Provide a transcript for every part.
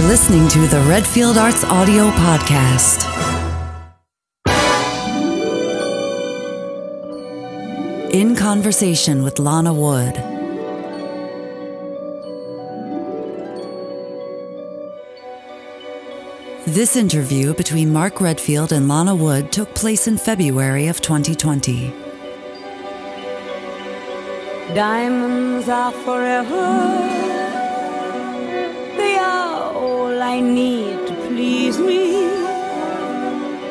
for listening to the Redfield Arts Audio Podcast. In conversation with Lana Wood. This interview between Mark Redfield and Lana Wood took place in February of 2020. Diamonds are forever. I need to please me.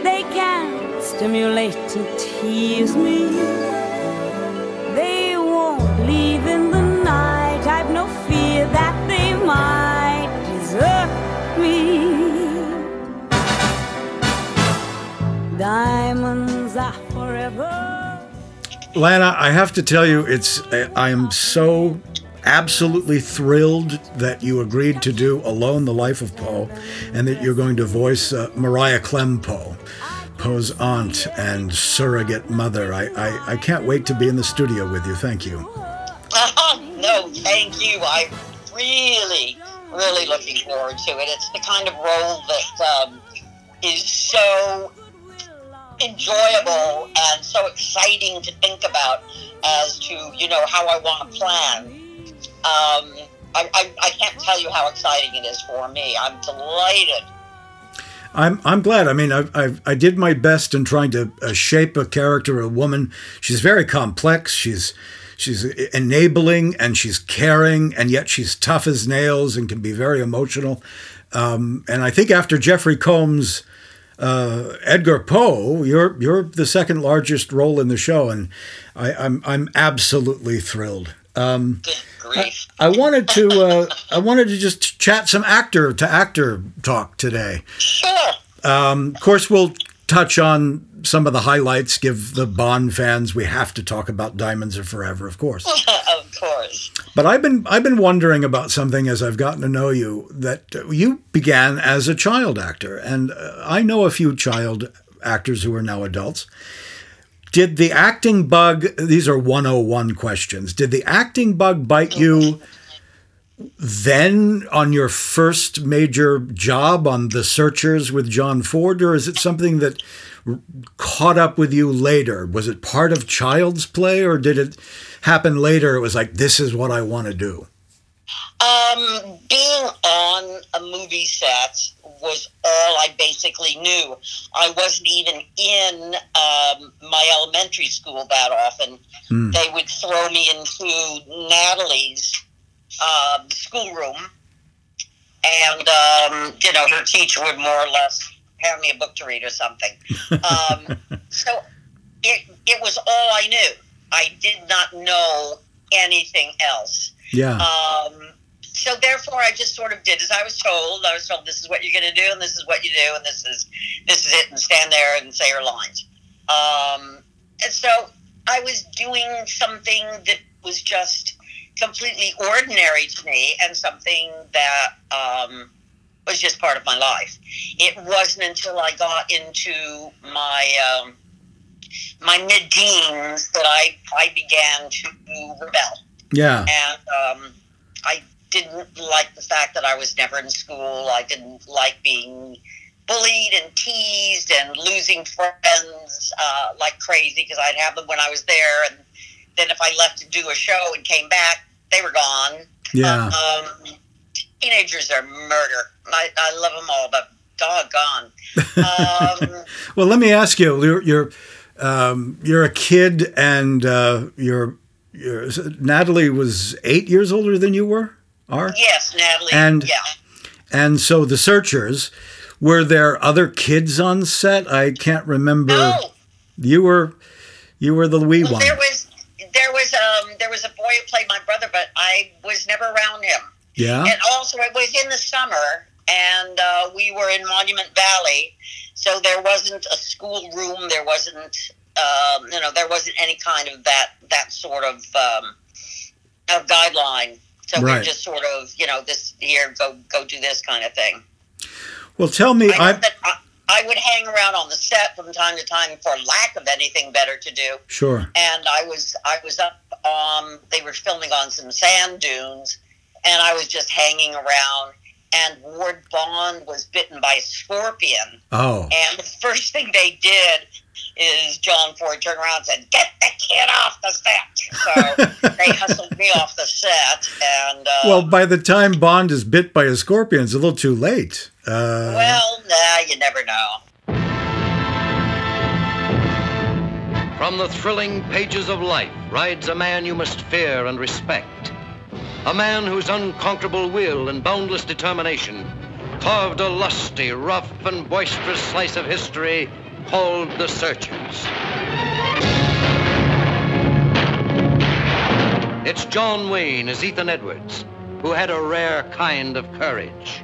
They can stimulate and tease me. They won't leave in the night. I've no fear that they might desert me. Diamonds are forever. Lana, I have to tell you, it's I am so absolutely thrilled that you agreed to do Alone: The Life of Poe, and that you're going to voice uh, Mariah Clemm Poe, Poe's aunt and surrogate mother. I, I I can't wait to be in the studio with you. Thank you. no, thank you. I'm really, really looking forward to it. It's the kind of role that um, is so enjoyable and so exciting to think about as to you know how I want to plan. Um, I, I, I can't tell you how exciting it is for me. I'm delighted. I'm I'm glad. I mean, I I, I did my best in trying to uh, shape a character, a woman. She's very complex. She's she's enabling and she's caring, and yet she's tough as nails and can be very emotional. Um, and I think after Jeffrey Combs uh, Edgar Poe, you're you're the second largest role in the show, and I, I'm, I'm absolutely thrilled. Um, I, I, wanted to uh, I wanted to just chat some actor to actor talk today. Sure. Um, of course, we'll touch on some of the highlights. Give the Bond fans we have to talk about Diamonds Are Forever, of course. of course. But I've been I've been wondering about something as I've gotten to know you. That you began as a child actor, and uh, I know a few child actors who are now adults. Did the acting bug? These are 101 questions. Did the acting bug bite you? then on your first major job on The Searchers with John Ford, or is it something that caught up with you later? Was it part of Child's Play, or did it happen later? It was like, this is what I want to do. Um, being on a movie set was all I basically knew. I wasn't even in um, my elementary school that often. Mm. They would throw me into Natalie's um, schoolroom, and um, you know her teacher would more or less hand me a book to read or something. Um, so it it was all I knew. I did not know anything else. Yeah. Um, so therefore, I just sort of did as I was told. I was told this is what you're going to do, and this is what you do, and this is this is it, and stand there and say your lines. Um, and so I was doing something that was just completely ordinary to me and something that um, was just part of my life. It wasn't until I got into my um, my mid teens that I I began to rebel. Yeah, and um, I didn't like the fact that I was never in school. I didn't like being bullied and teased and losing friends uh, like crazy because I'd have them when I was there and then if I left to do a show and came back, they were gone. Yeah. Um, teenagers are murder. I, I love them all, but doggone. Um, well, let me ask you. You're you're, um, you're a kid, and uh, you're, you're Natalie was eight years older than you were. Are yes, Natalie. And yeah. And so the searchers. Were there other kids on set? I can't remember. No. You were, you were the wee one. There was there was um there was a boy who played my brother, but I was never around him. Yeah. And also, it was in the summer, and uh, we were in Monument Valley, so there wasn't a school room. There wasn't, um, you know, there wasn't any kind of that that sort of um, of guideline. So right. we just sort of, you know, this here, go go do this kind of thing. Well, tell me, I, I, I would hang around on the set from time to time for lack of anything better to do. Sure. And I was I was up um they were filming on some sand dunes and I was just hanging around and Ward Bond was bitten by a scorpion. Oh. And the first thing they did is John Ford turned around and said, "Get the kid off the set." So they hustled me off the set, and uh, well, by the time Bond is bit by a scorpion, it's a little too late. Uh, well, nah, you never know. From the thrilling pages of life rides a man you must fear and respect. A man whose unconquerable will and boundless determination carved a lusty, rough, and boisterous slice of history called The Searchers. It's John Wayne as Ethan Edwards, who had a rare kind of courage.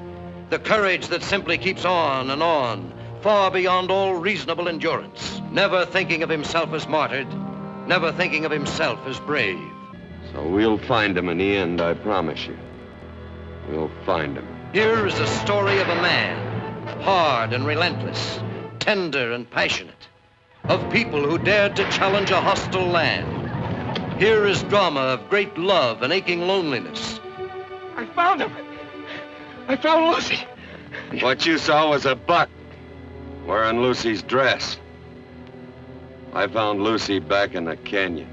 The courage that simply keeps on and on, far beyond all reasonable endurance, never thinking of himself as martyred, never thinking of himself as brave. So we'll find him in the end, I promise you. We'll find him. Here is the story of a man, hard and relentless, tender and passionate, of people who dared to challenge a hostile land. Here is drama of great love and aching loneliness. I found him. I found Lucy. What you saw was a buck wearing Lucy's dress. I found Lucy back in the canyon.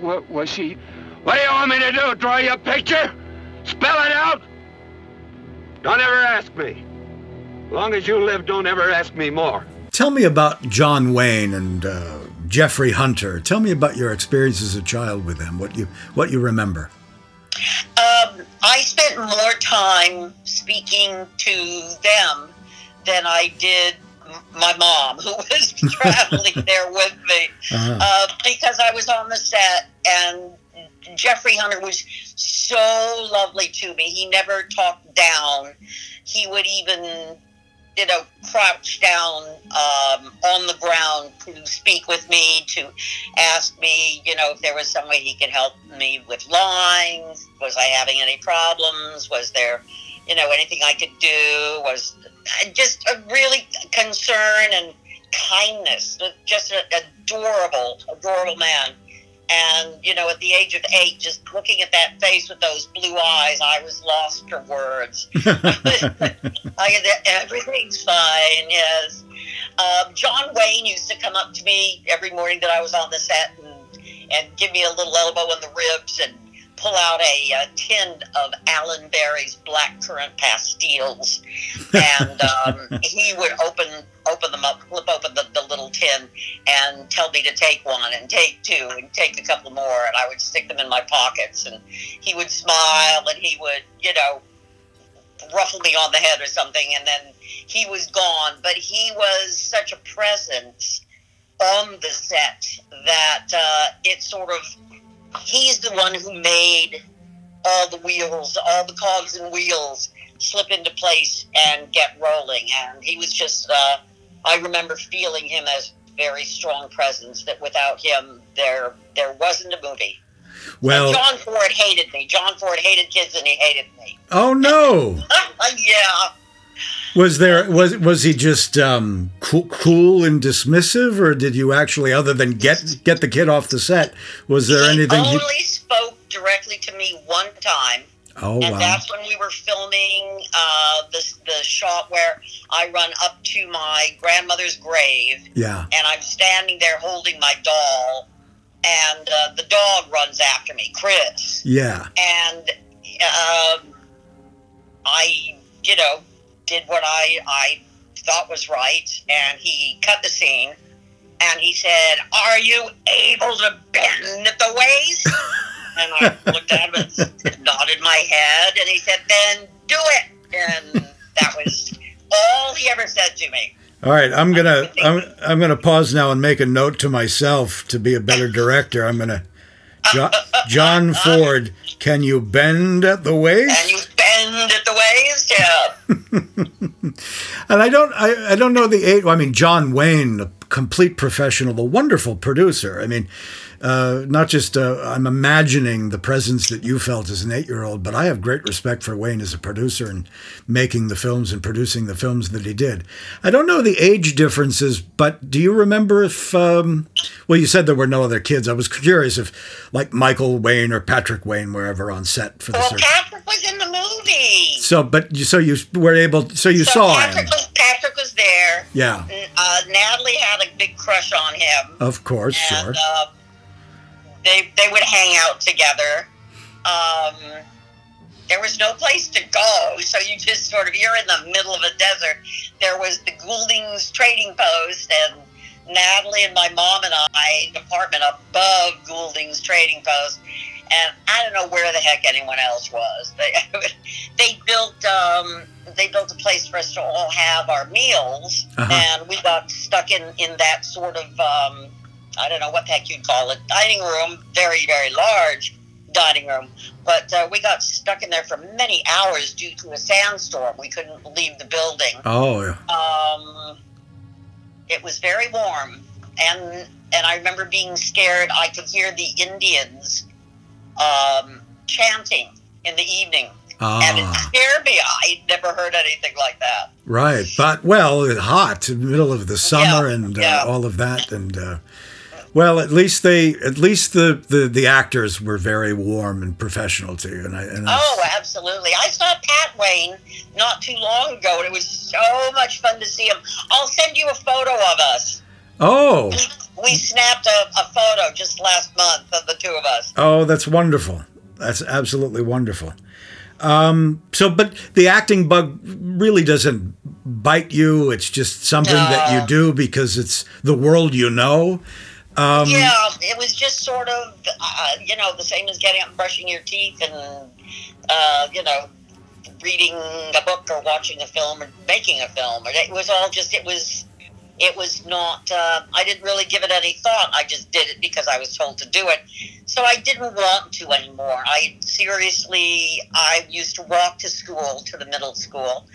What was she? What do you want me to do? Draw you a picture? Spell it out? Don't ever ask me. Long as you live, don't ever ask me more. Tell me about John Wayne and uh, Jeffrey Hunter. Tell me about your experience as a child with them. What you what you remember? Um, I spent more time speaking to them than I did my mom, who was traveling there with me, Uh-huh. uh, because I was on the set and Jeffrey Hunter was so lovely to me. He never talked down. He would even, you know, crouch down um, on the ground to speak with me, to ask me, you know, if there was some way he could help me with lines. Was I having any problems? Was there, you know, anything I could do? Was just a really concern and kindness. Just an adorable, adorable man. And, you know, at the age of eight, just looking at that face with those blue eyes, I was lost for words. I, everything's fine, yes. Um, John Wayne used to come up to me every morning that I was on the set and, and give me a little elbow in the ribs and pull out a, uh tin of Allenbury's blackcurrant pastilles, and um, he would open open them up, flip open the, the little tin, and tell me to take one and take two and take a couple more, and I would stick them in my pockets, and he would smile and he would, you know, ruffle me on the head or something, and then he was gone. But he was such a presence on the set that uh, it sort of he's the one who made all the wheels, all the cogs and wheels slip into place and get rolling. And he was just, uh, I remember feeling him as very strong presence. That without him, there there wasn't a movie. Well, And John Ford hated me. John Ford hated kids, and he hated me. oh no. yeah. Was there was was he just um, cool, cool and dismissive, or did you actually, other than get get the kid off the set, was there he anything? only He, spoke directly to me one time. oh and wow! that's when we were filming uh, the, the shot where I run up to my grandmother's grave Yeah. and I'm standing there holding my doll, and uh, the dog runs after me, Chris. Yeah. And um, I, you know, did what I, I thought was right, and he cut the scene. And he said, "Are you able to bend at the waist?" and I looked at him and nodded my head, and he said, "Then do it." And that was all he ever said to me. All right, I'm gonna I'm, I'm gonna pause now and make a note to myself to be a better director. I'm gonna jo- John Ford. Can you bend at the waist? you bend at the waist, yeah. And I don't I, I don't know the age. I mean, John Wayne a complete professional, a wonderful producer. I mean, uh, not just uh, I'm imagining the presence that you felt as an eight year old, but I have great respect for Wayne as a producer and making the films and producing the films that he did. I don't know the age differences, but do you remember if, um, well, you said there were no other kids. I was curious if, like, Michael Wayne or Patrick Wayne were ever on set for the Well, search. Patrick was in the movie. So, but you, so you were able, so you So saw Patrick him. Was, Patrick was there. Yeah, Uh, Natalie had a big crush on him. of course, sure. uh, they they would hang out together. Um, there was no place to go, so you just sort of you're in the middle of a desert. There was the Goulding's Trading Post, and Natalie and my mom and I apartment above Goulding's Trading Post, and I don't know where the heck anyone else was. They they built um, they built a place for us to all have our meals, Uh-huh. and we got stuck in in that sort of um, I don't know what the heck you'd call it dining room, very very large dining room, but uh, we got stuck in there for many hours due to a sandstorm. We couldn't leave the building. Oh, yeah. Um, it was very warm, and and I remember being scared. I could hear the Indians um, chanting in the evening, and it Ah, scared me. I'd never heard anything like that. right. But, well, it hot in the middle of the summer Yeah, and uh, yeah. all of that. And, uh, well, at least they, at least the, the, the actors were very warm and professional to you. And I, and I- Oh, absolutely. I saw Pat Wayne not too long ago, and it was so much fun to see him. I'll send you a photo of us. oh, We snapped a, a photo just last month of the two of us. oh, that's wonderful. That's absolutely wonderful. Um, so, but the acting bug really doesn't bite you. It's just something that you do because it's the world you know. Um, yeah, it was just sort of, uh, you know, the same as getting up and brushing your teeth and, uh, you know, reading a book or watching a film or making a film. It was all just, it was, it was not, uh, I didn't really give it any thought. I just did it because I was told to do it. So I didn't want to anymore. I seriously, I used to walk to school, to the middle school.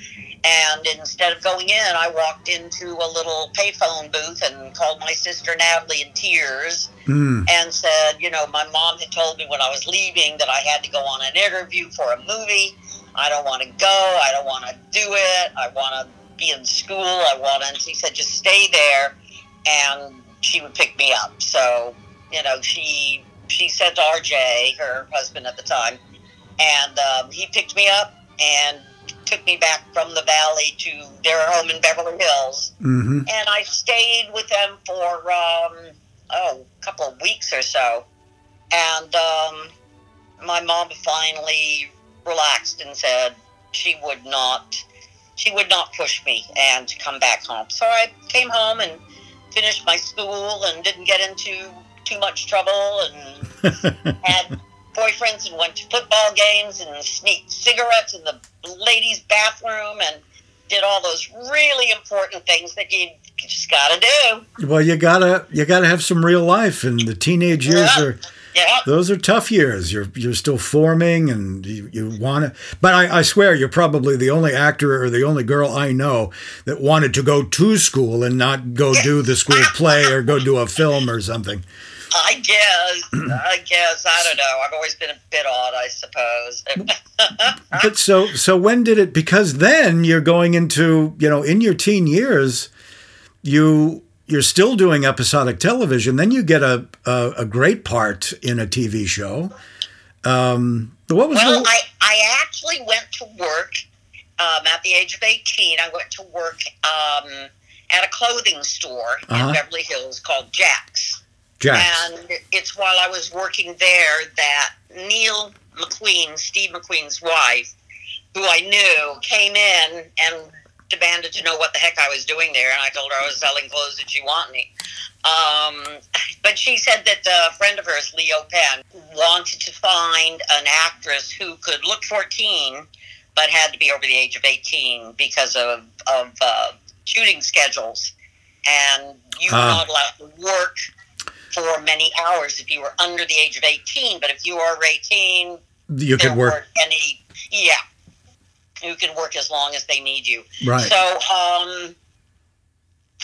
And instead of going in, I walked into a little payphone booth and called my sister Natalie in tears mm, and said, you know, my mom had told me when I was leaving that I had to go on an interview for a movie. I don't want to go. I don't want to do it. I want to be in school. I want to. And she said, just stay there, and she would pick me up. So, you know, she she sent RJ, her husband at the time, and um, he picked me up and took me back from the valley to their home in Beverly Hills hmm and I stayed with them for um, oh, a couple of weeks or so, and um, my mom finally relaxed and said she would not, she would not push me and come back home. So I came home and finished my school and didn't get into too much trouble and had boyfriends and went to football games and sneaked cigarettes in the ladies' bathroom and did all those really important things that you just got to do. Well, you gotta you gotta have some real life, and the teenage years Yeah. are Yeah. those are tough years. You're you're still forming, and you, you want to. But I, I swear, you're probably the only actor or the only girl I know that wanted to go to school and not go do the school play or go do a film or something. I guess. I guess. I don't know. I've always been a bit odd, I suppose. But so so when did it? Because then you're going into you know in your teen years, you you're still doing episodic television. Then you get a a, a great part in a TV show. Um, what was well, the, I, I actually went to work um, at the age of 18. I went to work um, at a clothing store Uh-huh. in Beverly Hills called Jack's. Jax? And it's while I was working there that Neile McQueen, Steve McQueen's wife, who I knew, came in and demanded to know what the heck I was doing there. And I told her I was selling clothes and she wanted me. Um, but she said that a friend of hers, Leo Penn, wanted to find an actress who could look 14 but had to be over the age of 18 because of, of uh, shooting schedules. And you were Ah. not allowed to work for many hours if you were under the age of 18. But if you are 18, you could work any. Yeah, you can work as long as they need you. right. So um,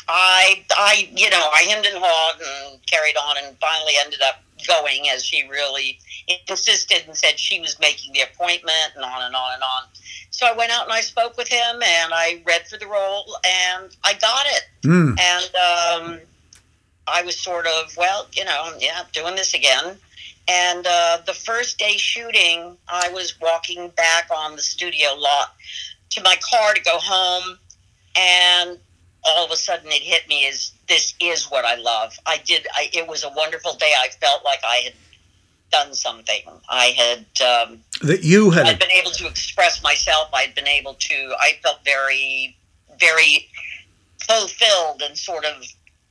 I, I, you know, I hemmed and hawed and carried on, and finally ended up going as she really insisted and said she was making the appointment, and on and on and on. So I went out and I spoke with him, and I read for the role, and I got it. Mm. And um, I was sort of, well, you know, yeah, doing this again. And uh, the first day shooting, I was walking back on the studio lot to my car to go home, and all of a sudden it hit me is this is what I love. I did. I, it was a wonderful day. I felt like I had done something. I had um, that you had. I'd been able to express myself. I'd been able to. I felt very, very fulfilled and sort of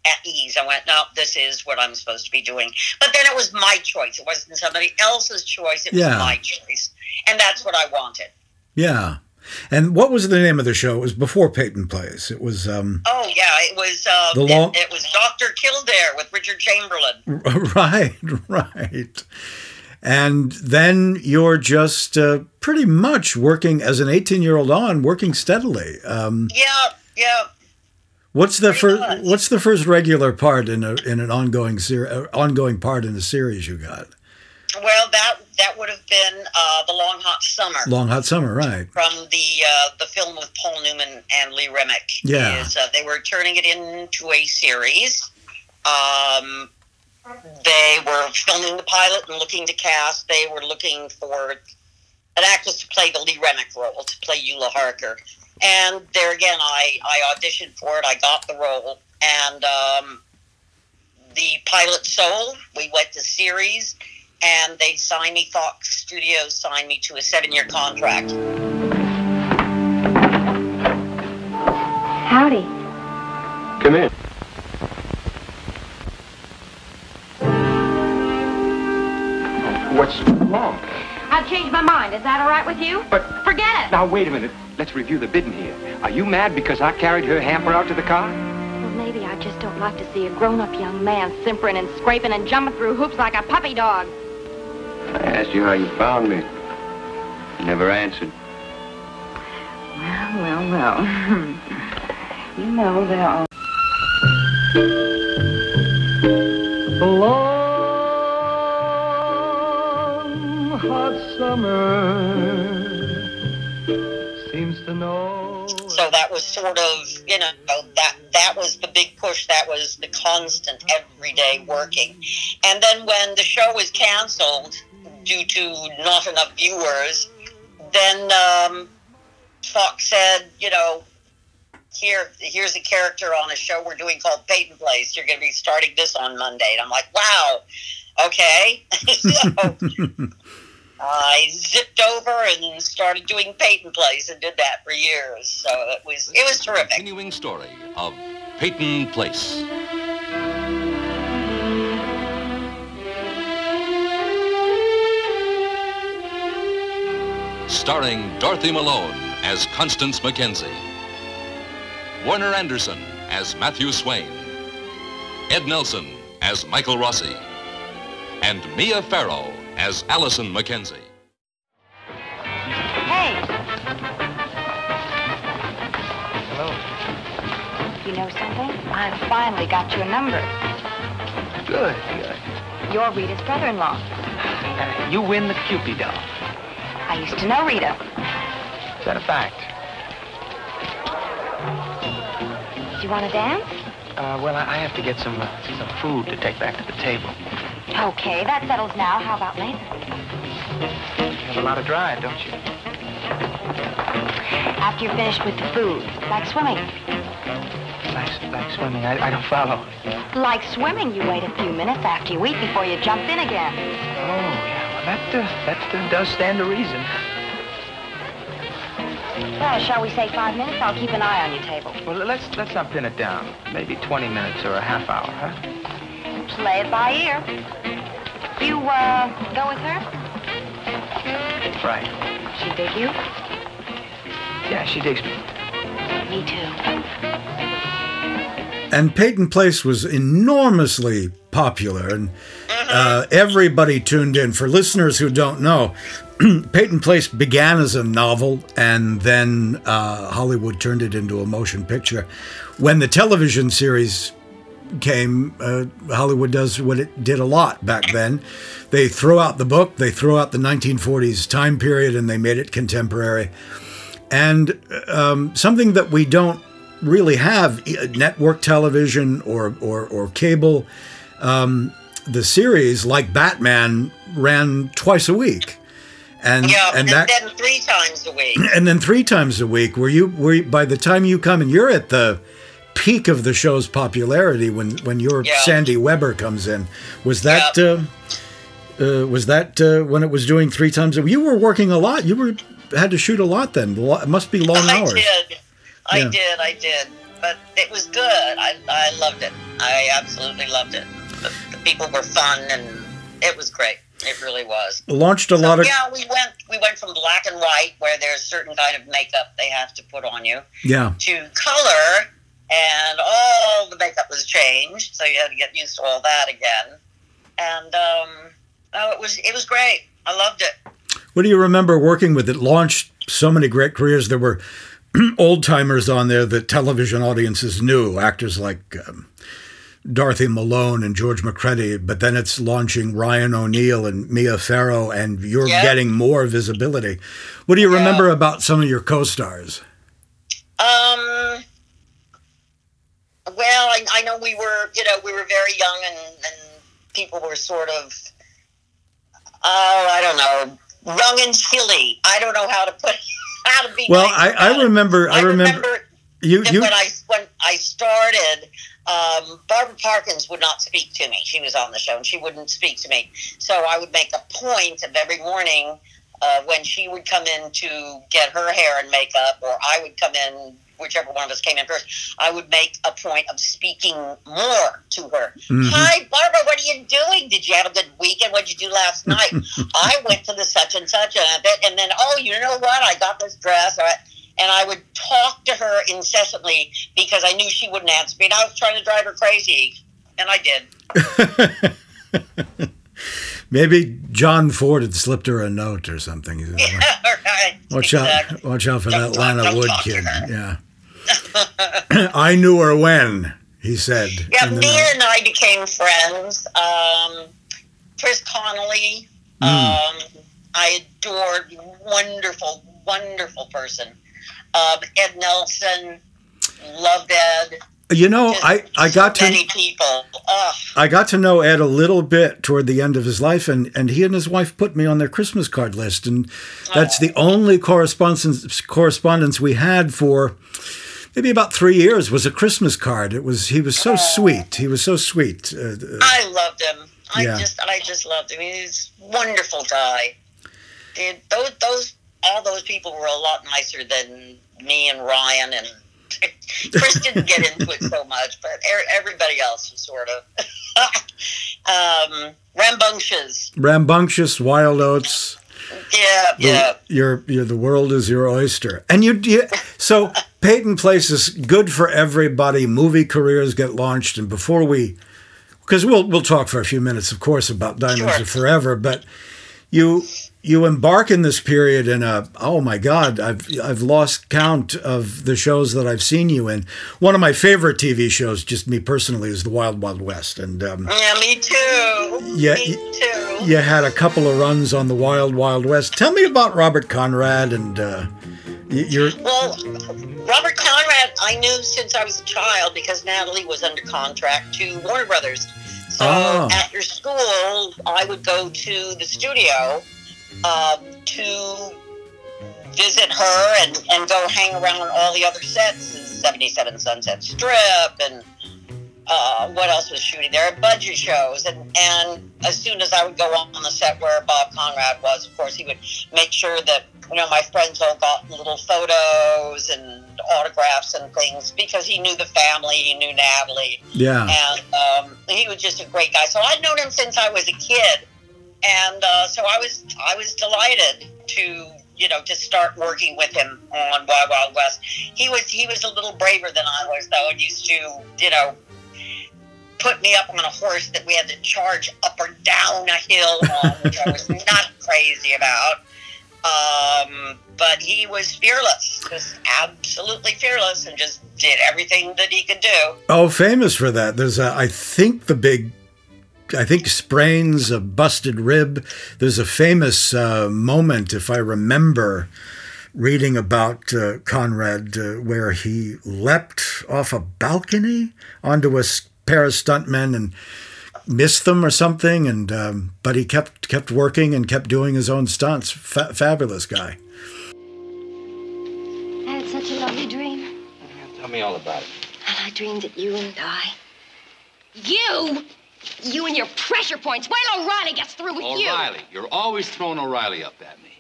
at ease. I went, no, this is what I'm supposed to be doing. But then it was my choice. It wasn't somebody else's choice. It was my choice, and that's what I wanted. yeah. And what was the name of the show? It was before Peyton Place. It was um, Oh yeah, it was. Uh, The long- it, it was Doctor Kildare with Richard Chamberlain. right, right. And then you're just uh, pretty much working as an 18 year old on, working steadily. Um, Yeah, yeah. What's the first? What's the first regular part in a in an ongoing ser- uh, ongoing part in a series you got? Well, that that would have been uh, the Long Hot Summer. Long Hot Summer, right? from the uh, the film with Paul Newman and Lee Remick. Yeah. is, uh, they were turning it into a series. Um, they were filming the pilot and looking to cast. They were looking for an actress to play the Lee Remick role, to play Eula Harker. And there again, I, I auditioned for it. I got the role, and um, the pilot sold. We went to series, and they signed me. Fox Studios signed me to a seven-year contract. Howdy. Come in. What's wrong? I've changed my mind. Is that all right with you? But Forget it. now wait a minute. Let's review the bidding here. Are you mad because I carried her hamper out to the car? Well, maybe I just don't like to see a grown-up young man simpering and scraping and jumping through hoops like a puppy dog. I asked you how you found me. You never answered. Well, well, well. you know there are... long summer seems to know. so that was sort of you know that that was the big push. That was the constant everyday working. And then when the show was canceled due to not enough viewers then um, fox said you know here here's a character on a show we're doing called peyton place. You're going to be starting this on monday. And i'm like wow. Okay. So I zipped over and started doing Peyton Place and did that for years. So it was it was terrific. Continuing story of Peyton Place. Starring Dorothy Malone as Constance Mackenzie, Warner Anderson as Matthew Swain, Ed Nelson as Michael Rossi, and Mia Farrow as Allison McKenzie. Hey! Hello. You know something? I've finally got your number. Good, good. You're Rita's brother-in-law. Uh, you win the Cupid doll. I used to know Rita. Is that a fact? Do you want to dance? Uh, well, I I have to get some uh, some food to take back to the table. Okay, that settles now. How about later? You have a lot of drive, don't you? After you're finished with the food. Like swimming. Like, like swimming, I, I don't follow. Like swimming, you wait a few minutes after you eat before you jump in again. Oh, yeah, well, that, uh, that uh, does stand to reason. Well, shall we say five minutes? I'll keep an eye on your table. Well, let's let's not pin it down. Maybe 20 minutes or a half hour, huh? Play it by ear. You, uh, go with her? Right. She dig you? Yeah, she digs me. Me too. And Peyton Place was enormously popular, and uh, everybody tuned in. For listeners who don't know, Peyton Place began as a novel, and then uh, Hollywood turned it into a motion picture. When the television series came, uh, Hollywood does what it did a lot back then. They throw out the book, they throw out the 1940s time period, and they made it contemporary. And um, something that we don't really have network television or, or, or cable. Um, the series, like Batman, ran twice a week. And, yeah, and, and that, then three times a week. and then three times a week. Were you were by the time you come and you're at the peak of the show's popularity when when your Yeah. Sandy Webber comes in? Was that uh, uh, was that uh, when it was doing three times a? You were working a lot. You were had to shoot a lot then. It must be long hours. I hours. did. I Yeah. did. I did. But it was good. I, I loved it. I absolutely loved it. The, the people were fun, and it was great. It really was. Launched a So, lot of yeah, we went we went from black and white, where there's certain kind of makeup they have to put on you, yeah. to color, and all the makeup was changed, so you had to get used to all that again. And um, oh, it was it was great. I loved it. What do you remember working with? It launched so many great careers. There were old timers on there that television audiences knew, actors like um, Dorothy Malone and George Macready. But then it's launching Ryan O'Neal and Mia Farrow, and you're Yeah. getting more visibility. What do you remember about some of your co-stars? Um. Well, I, I know we were, you know, we were very young, and, and people were sort of, oh, I don't know, young and silly. I don't know how to put, how to be. Well, nice I, about I remember. I remember you. You. when I when I started, um, Barbara Parkins would not speak to me. She was on the show, and she wouldn't speak to me. So I would make a point of every morning uh, when she would come in to get her hair and makeup, or I would come in, whichever one of us came in first. I would make a point of speaking more to her. Mhm. Hi, Barbara. What are you doing? Did you have a good weekend? What did you do last night? I went to the such and such event, and then oh, you know what? I got this dress. And I would talk to her incessantly because I knew she wouldn't answer me, and I was trying to drive her crazy, and I did. Maybe John Ford had slipped her a note or something. Said, right. Watch Exactly. out! Watch out for Don't that Lana Wood kid. Yeah. I knew her when he said. Yeah, Mia note. and I became friends. Um, Chris Connelly, Mm. um, I adored, wonderful, wonderful person. Um, Ed Nelson, loved Ed. You know, I, I got so to many people. Ugh. I got to know Ed a little bit toward the end of his life, and, and he and his wife put me on their Christmas card list, and that's the only correspondence correspondence we had for maybe about three years was a Christmas card. It was he was so sweet. He was so sweet. Uh, uh, I loved him. I Yeah. just, I just loved him. He's a wonderful guy. Dude, those, those, all those people were a lot nicer than me and Ryan and Chris didn't get into it so much, but er- everybody else was sort of um, rambunctious. rambunctious, wild oats. Yeah, The- yeah. Your, your, the world is your oyster. And you, you so Peyton Place is good for everybody. Movie careers get launched. And before we, because we'll, we'll talk for a few minutes, of course, about Diamonds Sure. Are Forever, but you, you embark in this period in a, oh my God, I've, I've lost count of the shows that I've seen you in. One of my favorite TV shows, just me personally, is The Wild Wild West. And, um, Yeah, me too. Yeah, me too. you had a couple of runs on the Wild Wild West. Tell me about Robert Conrad and uh, y- your. Well, Robert Conrad, I knew since I was a child because Natalie was under contract to Warner Brothers. So Oh. after school, I would go to the studio um, to visit her and, and go hang around all the other sets, 77 Sunset Strip, and uh, what else was shooting there? Budget shows, and and as soon as I would go on the set where Bob Conrad was, of course, he would make sure that you know my friends all got little photos and autographs and things because he knew the family, he knew Natalie, Yeah. and um, he was just a great guy. So I'd known him since I was a kid, and uh, so I was I was delighted to you know to start working with him on Wild Wild West. He was he was a little braver than I was though, and used to you know put me up on a horse that we had to charge up or down a hill on, which I was not crazy about. Um, but he was fearless, just absolutely fearless, and just did everything that he could do. Oh, famous for that. There's, a, I think, the big, I think, sprains a busted rib. There's a famous uh, moment, if I remember reading about uh, Conrad, uh, where he leapt off a balcony onto a s- pair of stuntmen and missed them or something. And um, but he kept kept working and kept doing his own stunts. Fa- fabulous guy. I had such a lovely dream. Tell me all about it. And I dreamed that you and I. You? You and your pressure points. Wait till O'Reilly gets through with you. O'Reilly. You're always throwing O'Reilly up at me.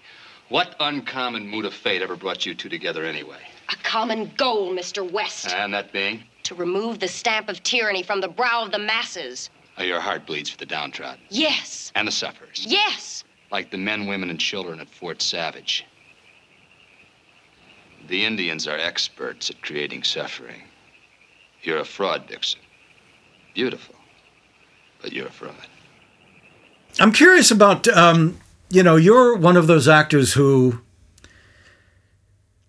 What uncommon mood of fate ever brought you two together anyway? A common goal, Mr. West. And that being? To remove the stamp of tyranny from the brow of the masses. Oh, your heart bleeds for the downtrodden Yes. and the sufferers. Yes. Like the men, women, and children at Fort Savage. The Indians are experts at creating suffering. You're a fraud, Dixon. Beautiful. But you're a fraud. I'm curious about, um, you know, you're one of those actors who,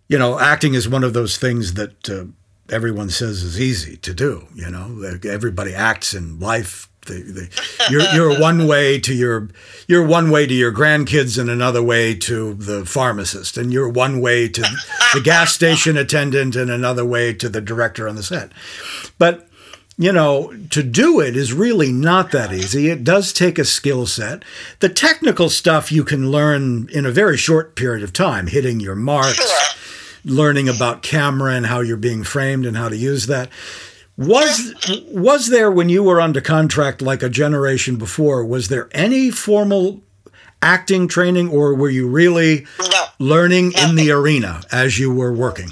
you know, acting is one of those things that uh, everyone says is easy to do. You know, everybody acts in life. They, they, you're you're one way to your you're one way to your grandkids and another way to the pharmacist and you're one way to the gas station attendant and another way to the director on the set. But you know, to do it is really not that easy. It does take a skill set. The technical stuff you can learn in a very short period of time, hitting your marks, learning about camera and how you're being framed and how to use that. Was was there when you were under contract like a generation before, was there any formal acting training or were you really No. learning in the arena as you were working?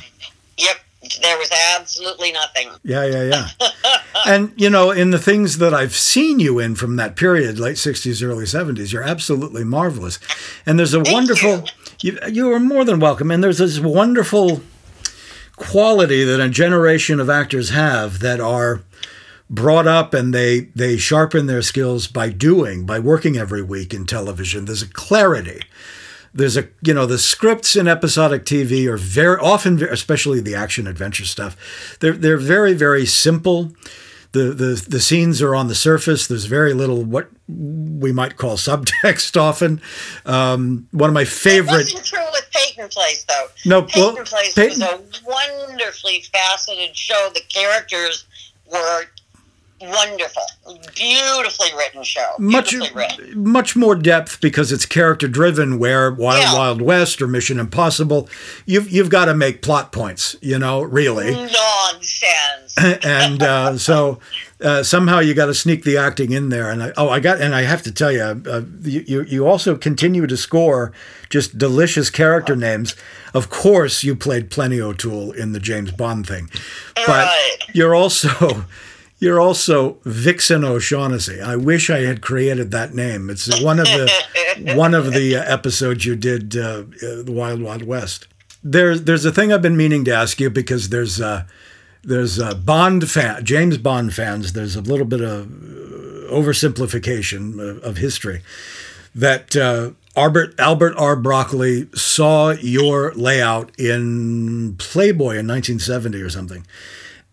Yep. There was absolutely nothing. Yeah, yeah, yeah. and you know, in the things that I've seen you in from that period, late '60s, early '70s, you're absolutely marvelous. And there's a wonderful. You. You you are more than welcome. And there's this wonderful quality that a generation of actors have that are brought up and they they sharpen their skills by doing by working every week in television. There's a clarity. There's a you know the scripts in episodic TV are very often especially the action adventure stuff they're they're very very simple. The the the scenes are on the surface. There's very little what we might call subtext often um, one of my It favorite wasn't true with Peyton Place, though. No, Peyton well, Place Peyton- was a wonderfully faceted show. The characters were wonderful, beautifully written show. much written. much more depth because it's character driven where wild Yeah. wild west or mission impossible you've you've got to make plot points you know really Nonsense. and uh, so uh, somehow you got to sneak the acting in there and I, oh I got and I have to tell you uh, you you also continue to score just delicious character names of course you played Plenty O'Toole in the James Bond thing but Right. you're also you're also Vixen O'Shaughnessy. I wish I had created that name. It's one of the one of the uh, episodes you did, uh, uh, the Wild Wild West. There's there's a thing I've been meaning to ask you because there's uh, there's uh, Bond fan James Bond fans. There's a little bit of oversimplification of, of history that uh, Albert Albert R. Broccoli saw your layout in Playboy in 1970 or something,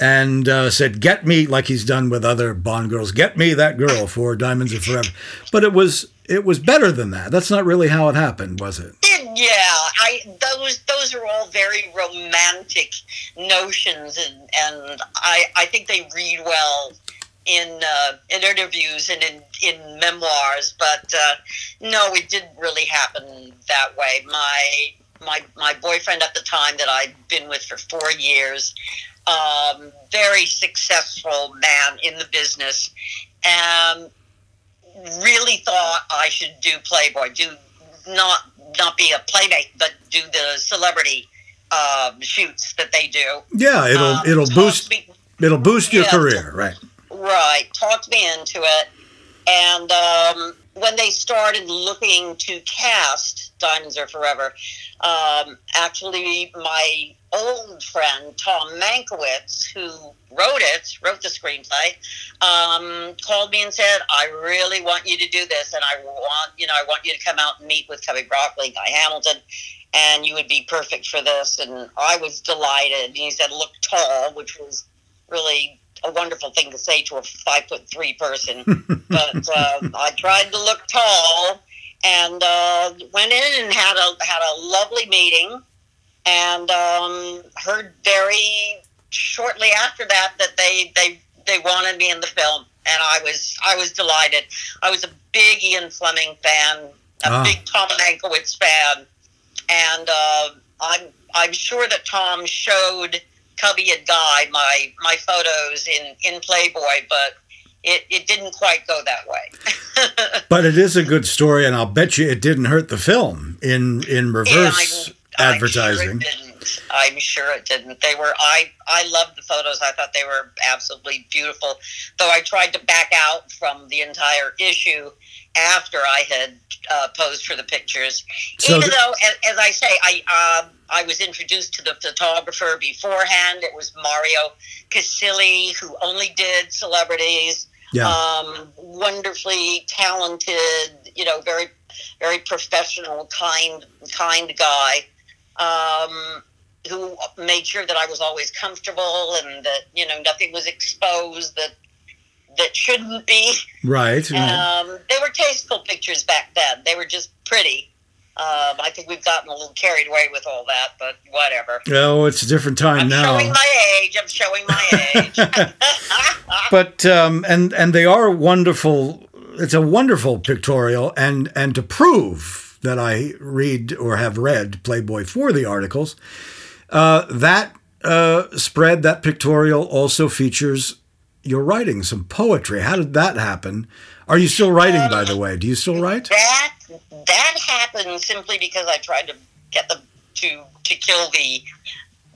and uh, said, "Get me," like he's done with other Bond girls, "Get me that girl for Diamonds Are Forever." But it was it was better than that. That's not really how it happened, was it? Yeah, I those those are all very romantic notions, and and I I think they read well in uh, in interviews and in in memoirs. But uh, no, it didn't really happen that way. My my my boyfriend at the time that I'd been with for four years, um, very successful man in the business, and really thought I should do Playboy, do not not be a playmate, but do the celebrity um, shoots that they do. Yeah, it'll Um, it'll boost me- it'll boost your Yeah. career, right? Right, talked me into it, and um, when they started looking to cast Diamonds Are Forever, um, actually my old friend Tom Mankiewicz, who wrote it, wrote the screenplay, um, called me and said, "I really want you to do this, and I want you know I want you to come out and meet with Cubby Broccoli, Guy Hamilton, and you would be perfect for this." And I was delighted. And he said, "Look tall," which was really a wonderful thing to say to a five foot three person. but uh, I tried to look tall and uh, went in and had a had a lovely meeting and um, heard very shortly after that that they they they wanted me in the film and I was I was delighted. I was a big Ian Fleming fan, a Ah. big Tom Mankiewicz fan, and uh, I'm I'm sure that Tom showed Cubby and Guy my my photos in in Playboy, but it, it didn't quite go that way. But it is a good story, and I'll bet you it didn't hurt the film in in reverse advertising. I'm sure it didn't. I'm sure it didn't. They were. I I loved the photos. I thought they were absolutely beautiful. Though I tried to back out from the entire issue after I had uh, posed for the pictures. So Even though, as, as I say, I uh, I was introduced to the photographer beforehand. It was Mario Casilli, who only did celebrities. Yeah. Um, wonderfully talented, you know, very, very professional, kind, kind guy, um, who made sure that I was always comfortable and that you know nothing was exposed that that shouldn't be. Right. Um, they were tasteful pictures back then. They were just pretty. Um, I think we've gotten a little carried away with all that, but whatever. oh, it's a different time now. I'm now. showing my age. I'm showing my age. but um, and and they are wonderful. It's a wonderful pictorial, and and to prove that I read or have read Playboy for the articles, uh, that uh, spread that pictorial also features your writing, some poetry. How did that happen? Are you still writing, by the way? Do you still write? that that happened simply because I tried to get them to to kill the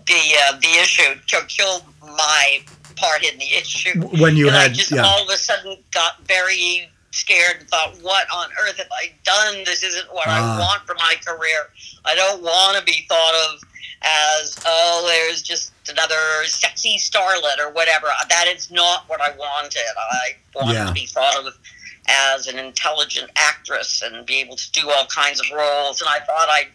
the uh, the issue, to kill my part in the issue. When you And I had- just yeah. all of a sudden got very scared and thought, "What on earth have I done? This isn't what Ah. I want for my career. I don't want to be thought of as oh, there's just another sexy starlet or whatever. That is not what I wanted. I wanted Yeah. to be thought of as an intelligent actress and be able to do all kinds of roles. And I thought I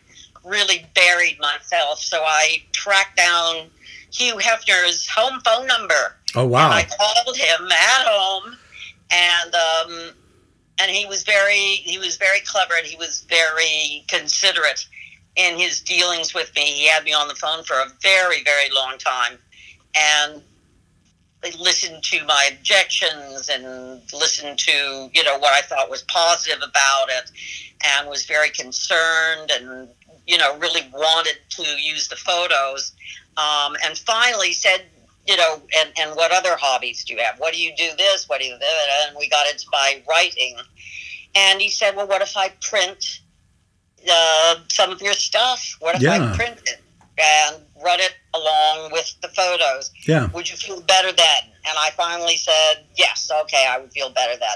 really buried myself. So I tracked down Hugh Hefner's home phone number. Oh wow! And I called him at home, and um, and he was very he was very clever and he was very considerate in his dealings with me. He had me on the phone for a very very long time, and listened to my objections and listened to you know what I thought was positive about it, and was very concerned and you know really wanted to use the photos, um, and finally said you know, and, and what other hobbies do you have? What do you do this? What do you do that? And we got into my writing. And he said, well, what if I print uh, some of your stuff? What if Yeah. I print it and run it along with the photos? Yeah. Would you feel better then? And I finally said, yes, okay, I would feel better then.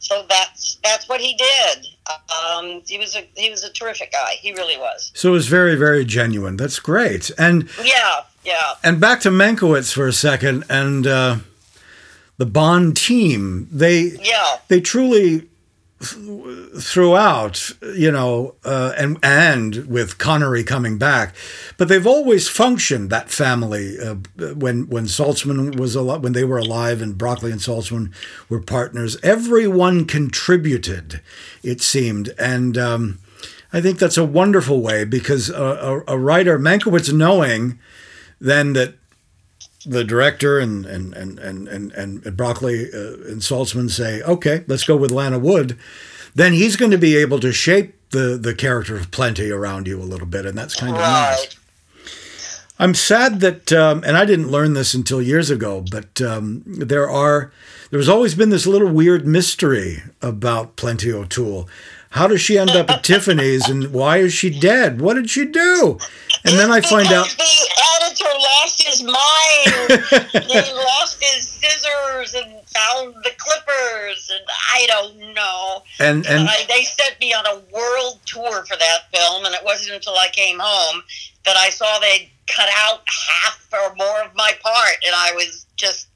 So that's that's what he did. Um, he was a he was a terrific guy. He really was. So it was very very genuine. That's great. And Yeah, yeah. And back to Mankiewicz for a second, and uh, the Bond team. They Yeah. they truly throughout, you know, uh, and and with Connery coming back, but they've always functioned that family. Uh, when when Saltzman was alive, when they were alive, and Broccoli and Saltzman were partners, everyone contributed. It seemed, and. Um, I think that's a wonderful way because a, a, a writer, Mankiewicz, knowing then that the director and and and and and, and Broccoli uh, and Saltzman say, okay, let's go with Lana Wood, then he's going to be able to shape the the character of Plenty around you a little bit, and that's kind of nice. I'm sad that, um, and I didn't learn this until years ago, but um, there are there's always been this little weird mystery about Plenty O'Toole. How does she end up at Tiffany's, and why is she dead? What did she do? And then I find out. lost his mind. he lost his scissors and found the Clippers, and I don't know. And and I, they sent me on a world tour for that film, and it wasn't until I came home that I saw they cut out half or more of my part, and I was just,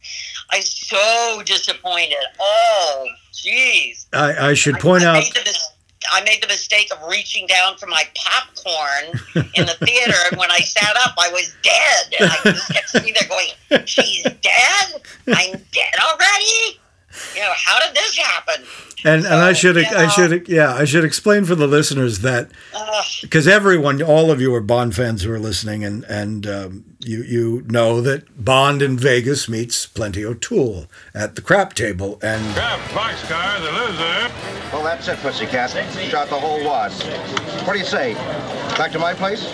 I was so disappointed. Oh, jeez. I, I should point I out. made the mis- I made the mistake of reaching down for my popcorn in the theater, and when I sat up, I was dead. And I just kept sitting there going, "She's dead. I'm dead already." You know, how did this happen? And and I should you I should yeah I should explain for the listeners that because everyone all of you are Bond fans who are listening and and um, you you know that Bond in Vegas meets Plenty O'Toole at the crap table and Crap, boxcar, the loser. Well, that's it, pussycat. Shot the whole wad. What do you say? Back to my place?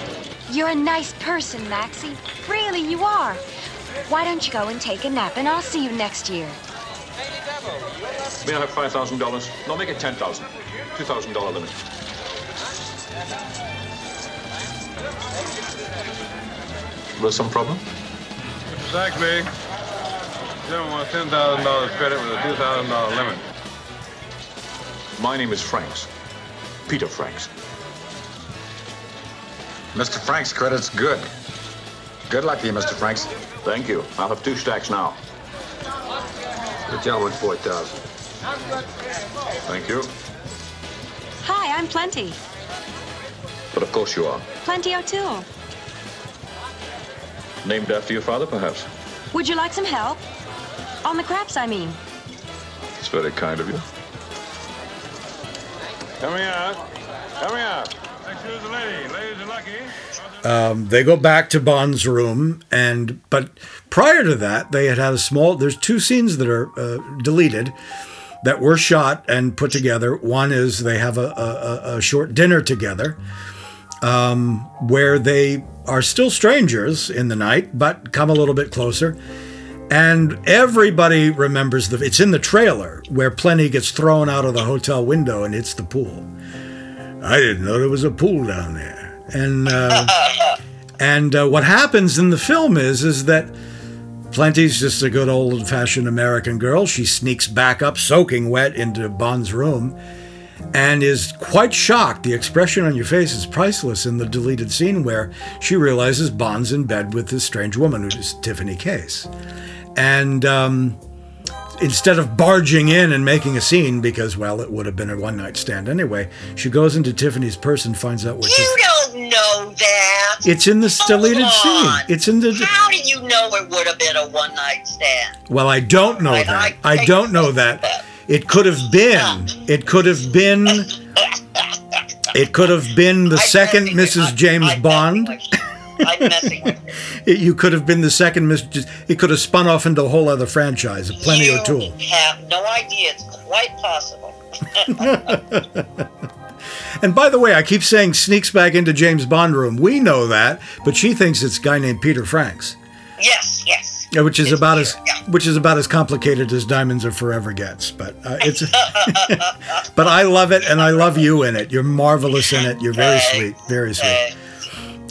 You're a nice person, Maxie. Really, you are. Why don't you go and take a nap, and I'll see you next year. May I have five thousand dollars? No, make it ten thousand. Two thousand dollar limit. There's some problem? Mr. Saxby, gentleman wants $10,000 credit with a $2,000 limit. My name is Franks. Peter Franks. Mr. Frank's credit's good. Good luck to you, Mr. Franks. Thank you. I'll have two stacks now. The gentleman, 4000 Thank you. Hi, I'm Plenty. But of course you are. Plenty O'Toole. Named after your father, perhaps? Would you like some help? On the craps, I mean. It's very kind of you. Coming out. Coming out. Next to the lady. Ladies are lucky. um, they go back to Bond's room and but prior to that they had had a small there's two scenes that are uh, deleted that were shot and put together one is they have a, a, a- a short dinner together um, where they are still strangers in the night but come a little bit closer. And everybody remembers the it's in the trailer where plenty gets thrown out of the hotel window and hits the pool. I didn't know there was a pool down there. And uh, and uh, what happens in the film is is that Plenty's just a good old fashioned American girl. She sneaks back up, soaking wet, into Bond's room, and is quite shocked. The expression on your face is priceless in the deleted scene where she realizes Bond's in bed with this strange woman, who is Tiffany Case, and. Um, Instead of barging in and making a scene, because well, it would have been a one-night stand anyway, she goes into Tiffany's purse and finds out what You don't know that. it's in the deleted scene. It's in the. How do you know it would have been a one night stand? Well, I don't know I- that. I I don't know that. It could have been. It could have been. It could have been the second Mrs. James Bond. I'm messing with you. It- you could have been the second Mrs. It could have spun off into a whole other franchise. Plenty you O'Toole. have no idea. It's quite possible. And by the way, I keep saying sneaks back into James Bond room. We know that, but she thinks it's a guy named Peter Franks. yes, yes. Yeah, which is about as which is about as complicated as Diamonds Are Forever gets, but uh, it's. but I love it, and I love you in it. You're marvelous in it. You're very sweet, very sweet,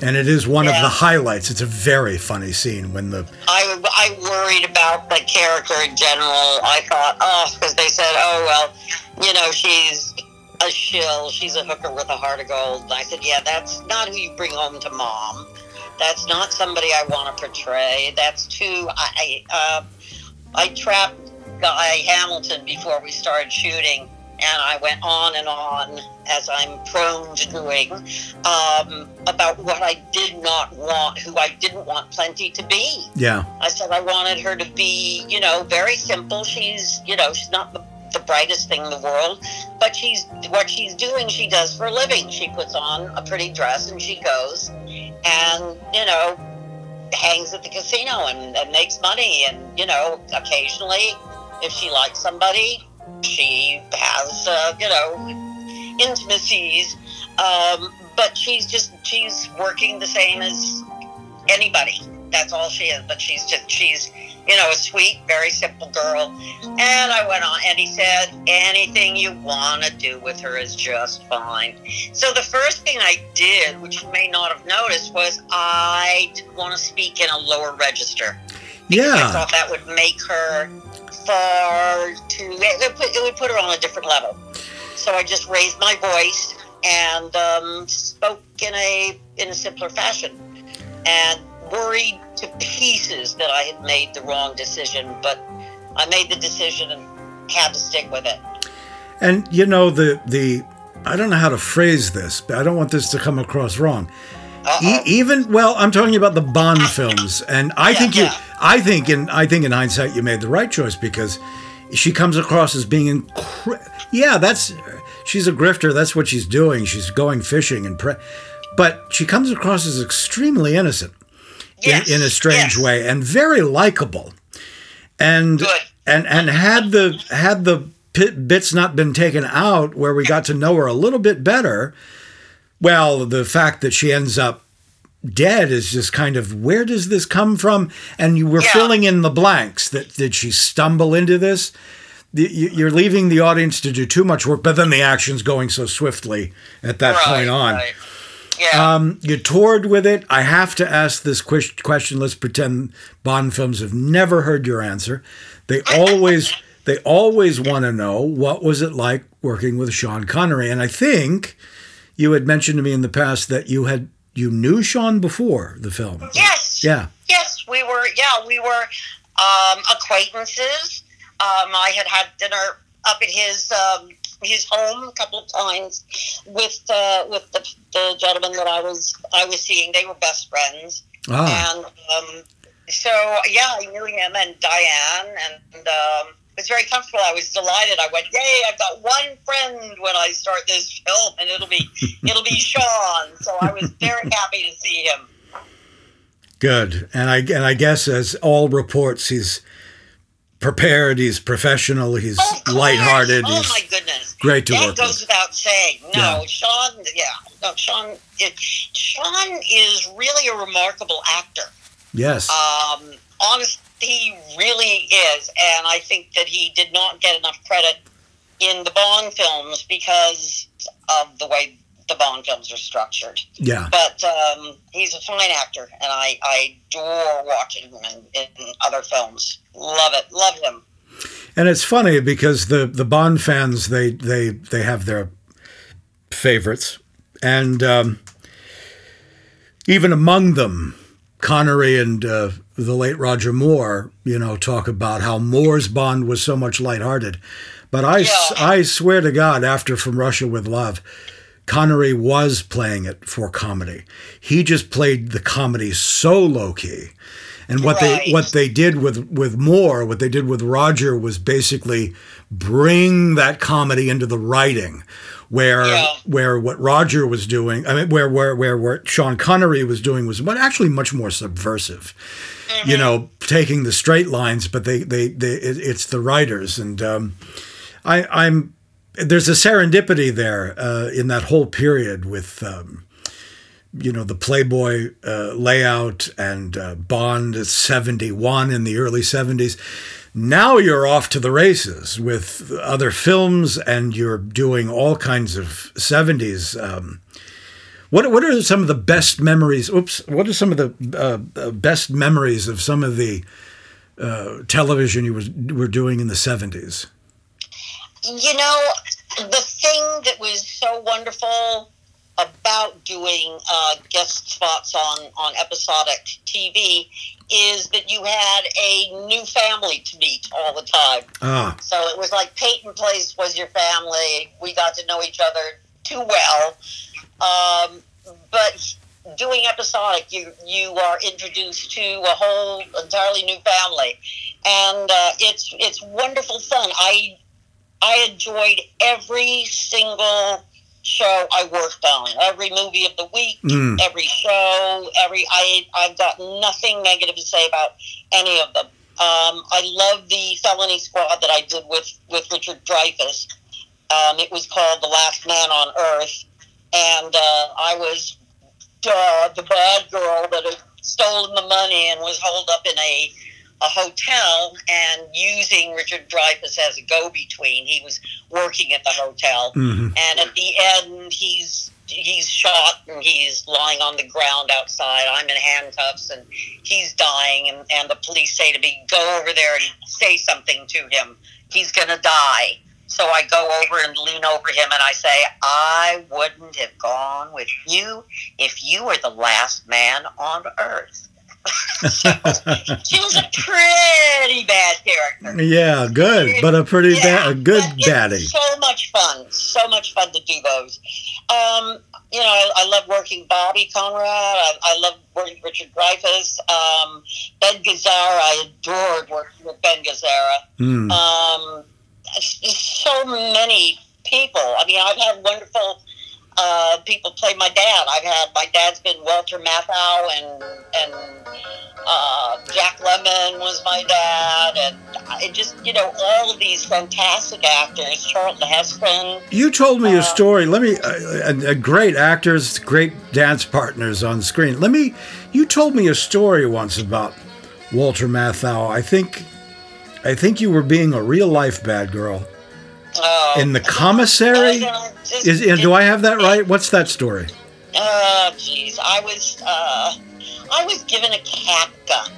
and it is one of the highlights. It's a very funny scene when the I, I worried about the character in general. I thought, oh, because they said, oh, well, you know, she's a shill. She's a hooker with a heart of gold. And I said, yeah, that's not who you bring home to mom. That's not somebody I want to portray. That's too. I I, uh, I trapped Guy Hamilton before we started shooting, and I went on and on as I'm prone to doing um, about what I did not want, who I didn't want Plenty to be. yeah I said I wanted her to be, you know, very simple. She's, you know, she's not the, the brightest thing in the world, but she's what she's doing. She does for a living. She puts on a pretty dress and she goes, and you know, hangs at the casino and, and makes money. And you know, occasionally, if she likes somebody, she has, uh, you know, intimacies. Um, but she's just she's working the same as anybody. That's all she is. But she's just she's you know a sweet, very simple girl. And I went on, and he said, anything you want to do with her is just fine. So the first thing I did, which you may not have noticed, was I want to speak in a lower register. Yeah. I thought that would make her far too. It would, put, it would put her on a different level. So I just raised my voice and um, spoke in a in a simpler fashion, and worried to pieces that I had made the wrong decision. But I made the decision and had to stick with it. And you know the the I don't know how to phrase this, but I don't want this to come across wrong. E- even well, I'm talking about the Bond films, and I think you, I think in, I think in hindsight, you made the right choice because she comes across as being, incre- yeah, that's, she's a grifter. That's what she's doing. She's going fishing and, pre- but she comes across as extremely innocent in, in a strange way and very likable, and and and had the had the pit bits not been taken out where we got to know her a little bit better well, the fact that she ends up dead is just kind of where does this come from? And you were filling in the blanks. That did she stumble into this? You- You're leaving the audience to do too much work, but then the action's going so swiftly at that point on. Um, you toured with it. I have to ask this ques- question. Let's pretend Bond films have never heard your answer. They always they always want to know what was it like working with Sean Connery. And I think you had mentioned to me in the past that you had you knew Sean before the film. Yes. Yeah. Yes, we were. Yeah, we were um, acquaintances. Um, I had had dinner up at his um, his home a couple of times with uh, with the, the gentleman that I was I was seeing. They were best friends, Ah. and um, so yeah, I knew him and Diane, and um, was very comfortable. I was delighted. I went, "Yay! I've got one friend when I start this film, and it'll be it'll be Sean." So I was very happy to see him. Good. And I and I guess as all reports, he's prepared. He's professional. He's lighthearted. Oh he's my goodness! great to that work goes with. without saying. No, Yeah. Sean. Yeah, no, Sean. It, Sean is really a remarkable actor. Yes. Um, honest, he really is, and I think that he did not get enough credit in the Bond films because of the way the Bond films are structured. Yeah. But um, he's a fine actor, and I, I adore watching him in, in other films. Love it. Love him. And it's funny because the the Bond fans they they they have their favorites, and um, even among them, Connery and uh, the late Roger Moore, you know, talk about how Moore's Bond was so much lighthearted. But I I swear to God, after From Russia with Love. Connery was playing it for comedy. He just played the comedy so low key. And what they what they did with with Moore, what they did with Roger was basically bring that comedy into the writing, where where what Roger was doing, I mean, where where where where Sean Connery was doing was but actually much more subversive. You know, taking the straight lines, but they they, they it, it's the writers, and um, I I'm there's a serendipity there uh, in that whole period with. Um, you know the Playboy uh, layout and uh, Bond 71 in the early 70s. Now you're off to the races with other films and you're doing all kinds of 70s. Um, what, what are some of the best memories? Oops. What are some of the uh, uh, best memories of some of the uh, television you was, were doing in the 70s? You know, the thing that was so wonderful about doing uh, guest spots on, on episodic TV is that you had a new family to meet all the time. Ah. So it was like Peyton Place was your family. We got to know each other too well. Um, but doing episodic, you you are introduced to a whole entirely new family, and uh, it's it's wonderful fun. I I enjoyed every single show I worked on, every movie of the week, Mm. every show, every I I've got nothing negative to say about any of them. Um, I love the felony squad that I did with with Richard Dreyfuss. Um, it was called The Last Man on Earth, and uh, I was uh, the bad girl that had stolen the money and was holed up in a a hotel and using Richard Dreyfuss as a go-between. He was working at the hotel, Mhm. and at the end, he's he's shot and he's lying on the ground outside. I'm in handcuffs and he's dying, and, and the police say to me, "Go over there and say something to him. He's gonna die." So I go over and lean over him and I say, I wouldn't have gone with you if you were the last man on earth. She was a pretty bad character. yeah, good, but a pretty Yeah, ba- a good baddie. So much fun. So much fun to do those. Um, you know, I, I love working Bobby Conrad. I, I love working Richard Dreyfuss. Um, ben Gazzara, I adored working with Ben Gazzara. Hmm. Um, so many people. I mean, I've had wonderful uh, people play my dad. I've had my dad's been Walter Matthau and and uh, Jack Lemmon was my dad, and I just you know all of these fantastic actors. Charlton Heston. You told me a story. Let me, uh, uh, great actors, great dance partners on screen. Let me, you told me a story once about Walter Matthau. I think, I think you were being a real life bad girl Oh, in the commissary. Is, do I have that right? What's that story? Oh, jeez, I was uh, I was given a cap gun,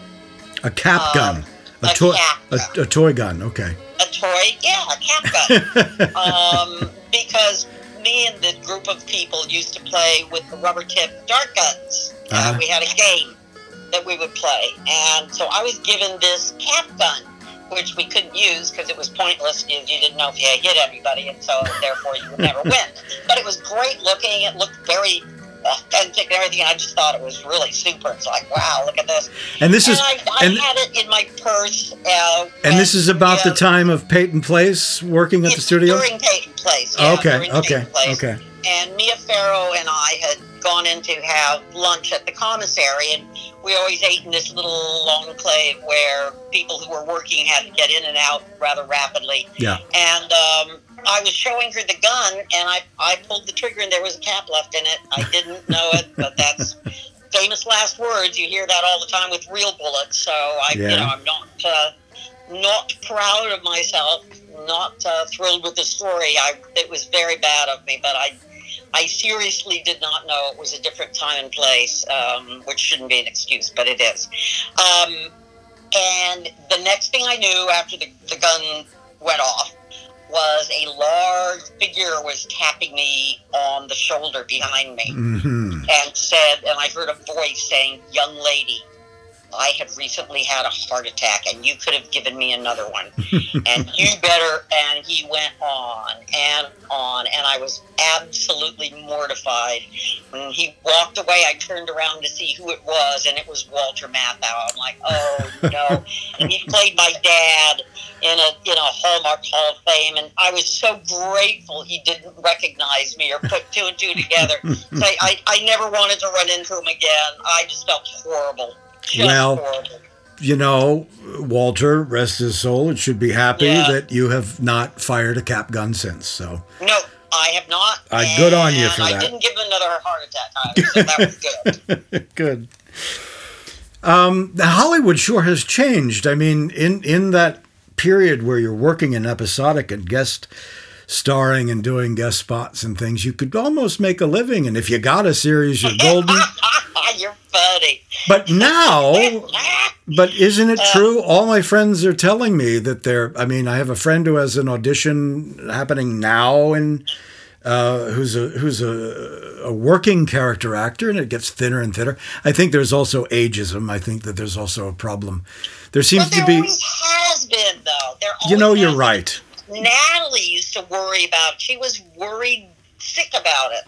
A cap Uh, gun, a, a toy, a, a toy gun. Okay. a toy, yeah, a cap gun. um, because me and the group of people used to play with the rubber tip dart guns. Uh, Uh-huh. we had a game that we would play, and so I was given this cap gun, which we couldn't use because it was pointless. You, you didn't know if you hit anybody, and so therefore you would never win. But it was great looking. It looked very authentic and everything. I just thought it was really super. It's like, wow, look at this. And this is- I, I and- had it in my purse. Uh, And this is about yeah. the time of Peyton Place working at the studio. During Peyton Place. Yeah, okay. Okay. Place. Okay. And Mia Farrow and I had gone in to have lunch at the commissary, and we always ate in this little enclave where people who were working had to get in and out rather rapidly. Yeah. And um, I was showing her the gun, and I, I pulled the trigger, and there was a cap left in it. I didn't know it, but that's famous last words. You hear that all the time with real bullets. So I, yeah. you know, I'm not uh, not proud of myself, not uh, thrilled with the story. I it was very bad of me, but I. I seriously did not know it was a different time and place, um, which shouldn't be an excuse, but it is. Um, and the next thing I knew after the, the gun went off was a large figure was tapping me on the shoulder behind me hmm and said, and I heard a voice saying, Young lady, I had recently had a heart attack and you could have given me another one. and you better. And he went on and on. And I was absolutely mortified. When he walked away, I turned around to see who it was, and it was Walter Matthau. I'm like, oh no. and he played my dad in a in a Hallmark Hall of Fame, and I was so grateful he didn't recognize me or put two and two together. so I, I, I never wanted to run into him again. I just felt horrible. Just Well, horrible. You know, Walter, rest his soul. It should be happy Yeah. that you have not fired a cap gun since. So, No, I have not. Uh, good on you for I that. didn't give him another heart attack either, so that was good. good. Um, Hollywood sure has changed. I mean, in in that period where you're working in episodic and guest starring and doing guest spots and things, you could almost make a living. And if you got a series, you're golden. You're funny. But now, but isn't it true? All my friends are telling me that they're. I mean, I have a friend who has an audition happening now, and uh, who's a who's a, a working character actor, and it gets thinner and thinner. I think there's also ageism. I think that there's also a problem. There seems to be. always has been though. There You know, you're right. been. Natalie used to worry about. It. She was worried sick about it.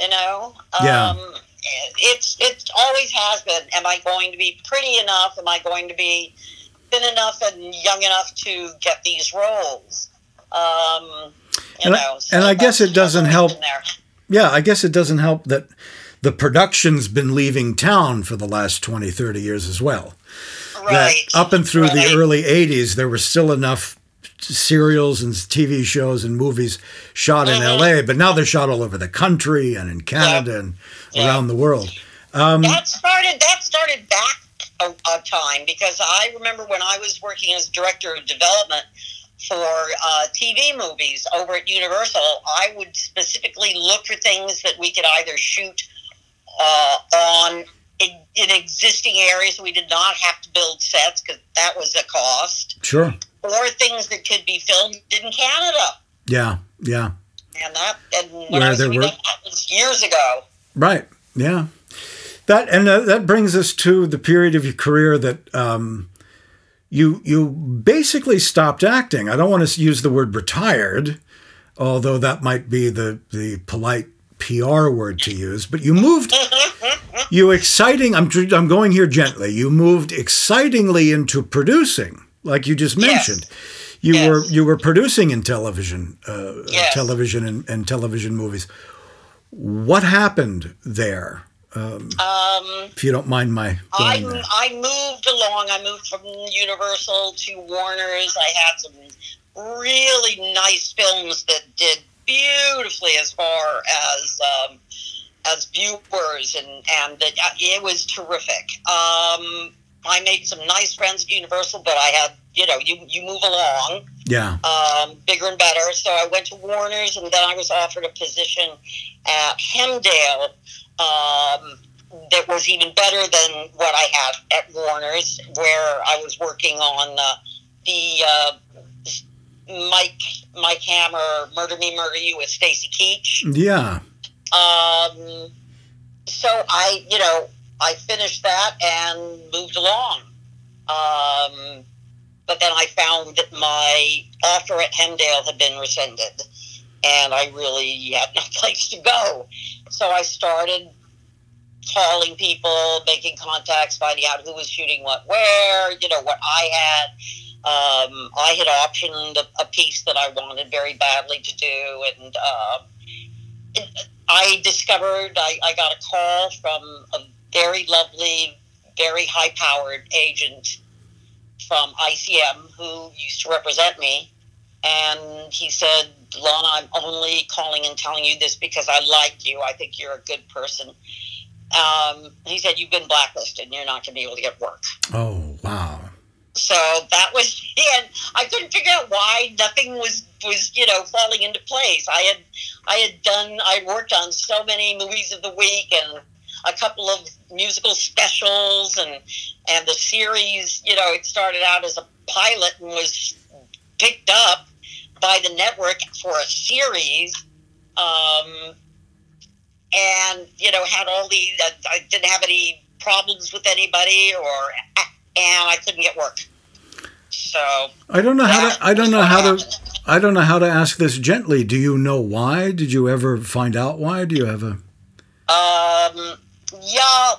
You know. Yeah. It's it always has been. Am I going to be pretty enough? Am I going to be thin enough and young enough to get these roles? Um, you And I, so and I guess it doesn't help. there. Yeah, I guess it doesn't help that the production's been leaving town for the last 20, 30 years as well. That up and through the early 80s, there were still enough serials and TV shows and movies shot in LA, but now they're shot all over the country and in Canada and around the world. Um, that started that started back a, a time because I remember when I was working as director of development for uh, TV movies over at Universal, I would specifically look for things that we could either shoot uh, on in, in existing areas, we did not have to build sets because that was a cost, Sure. or things that could be filmed in Canada. Yeah. Yeah. And that, and Where there were- that was years ago. Right. Yeah. That and uh, that brings us to the period of your career that um, you you basically stopped acting. I don't want to use the word retired, although that might be the the polite PR word to use. But you moved. You exciting. I'm I'm going here gently. You moved excitingly into producing, like you just mentioned. Yes You were you were producing in television, uh, television and, and television movies. What happened there? Um, Um, if you don't mind my I, there. I moved along. I moved from Universal to Warner's. I had some really nice films that did beautifully as far as um, as viewers, and and that uh, it was terrific. Um, I made some nice friends at Universal, but I had you know you you move along Yeah. um, bigger and better. So I went to Warner's, and then I was offered a position at Hemdale um, that was even better than what I had at Warner's, where I was working on uh, the uh, Mike Mike Hammer "Murder Me, Murder You" with Stacy Keach. Yeah. Um, so I, you know, I finished that and moved along. Um, but then I found that my offer at Hemdale had been rescinded, and I really had no place to go. So I started calling people, making contacts, finding out who was shooting what where, you know, what I had. Um, I had optioned a, a piece that I wanted very badly to do, and uh, I discovered I, I got a call from a very lovely, very high powered agent from ICM who used to represent me. And he said, Lana, I'm only calling and telling you this because I like you. I think you're a good person. Um, he said, You've been blacklisted and you're not going to be able to get work. Oh wow. So that was and I couldn't figure out why nothing was was you know falling into place. I had I had done I worked on so many movies of the week and a couple of musical specials and and the series. You know, it started out as a pilot and was picked up by the network for a series. Um, and you know had all these. Uh, I didn't have any problems with anybody, or and I couldn't get work. So I don't know how to. I don't know how to. I don't know how to ask this gently. Do you know why? Did you ever find out why? Do you have a? Um, yeah.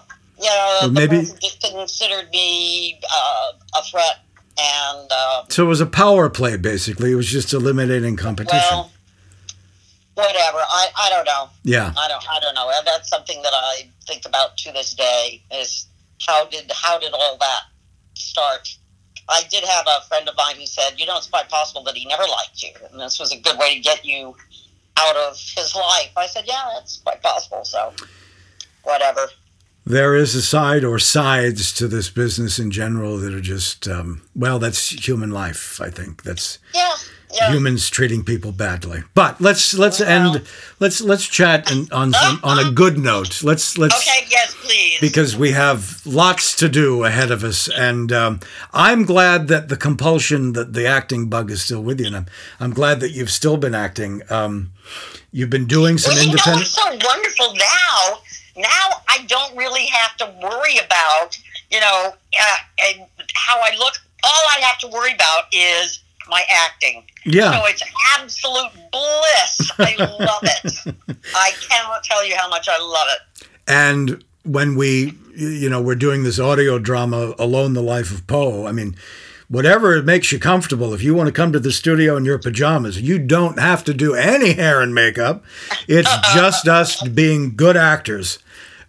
Or the maybe- just considered me uh, a threat, and uh, So it was a power play, basically. It was just eliminating competition. well, whatever. I, I don't know. Yeah. I don't I don't know. And That's something that I think about to this day. Is how did how did all that start? I did have a friend of mine who said, you know, it's quite possible that he never liked you, and this was a good way to get you out of his life. I said, yeah, that's quite possible. So, whatever. There is a side or sides to this business in general that are just, um, well, that's human life. I think that's Yeah, yeah. humans treating people badly. But let's let's end. Let's let's chat and on some, on a good note. Let's let's Okay, yes, please. because we have lots to do ahead of us, and um, I'm glad that the compulsion that the acting bug is still with you, and I'm I'm glad that you've still been acting. Um, you've been doing some Well, know independent. what's so wonderful now? Now I don't really have to worry about, you know, uh, and how I look. All I have to worry about is my acting. Yeah. So it's absolute bliss. I love it. I cannot tell you how much I love it. And when we, you know, we're doing this audio drama, Alone the Life of Poe, I mean, whatever makes you comfortable, if you want to come to the studio in your pajamas, you don't have to do any hair and makeup. It's just us being good actors.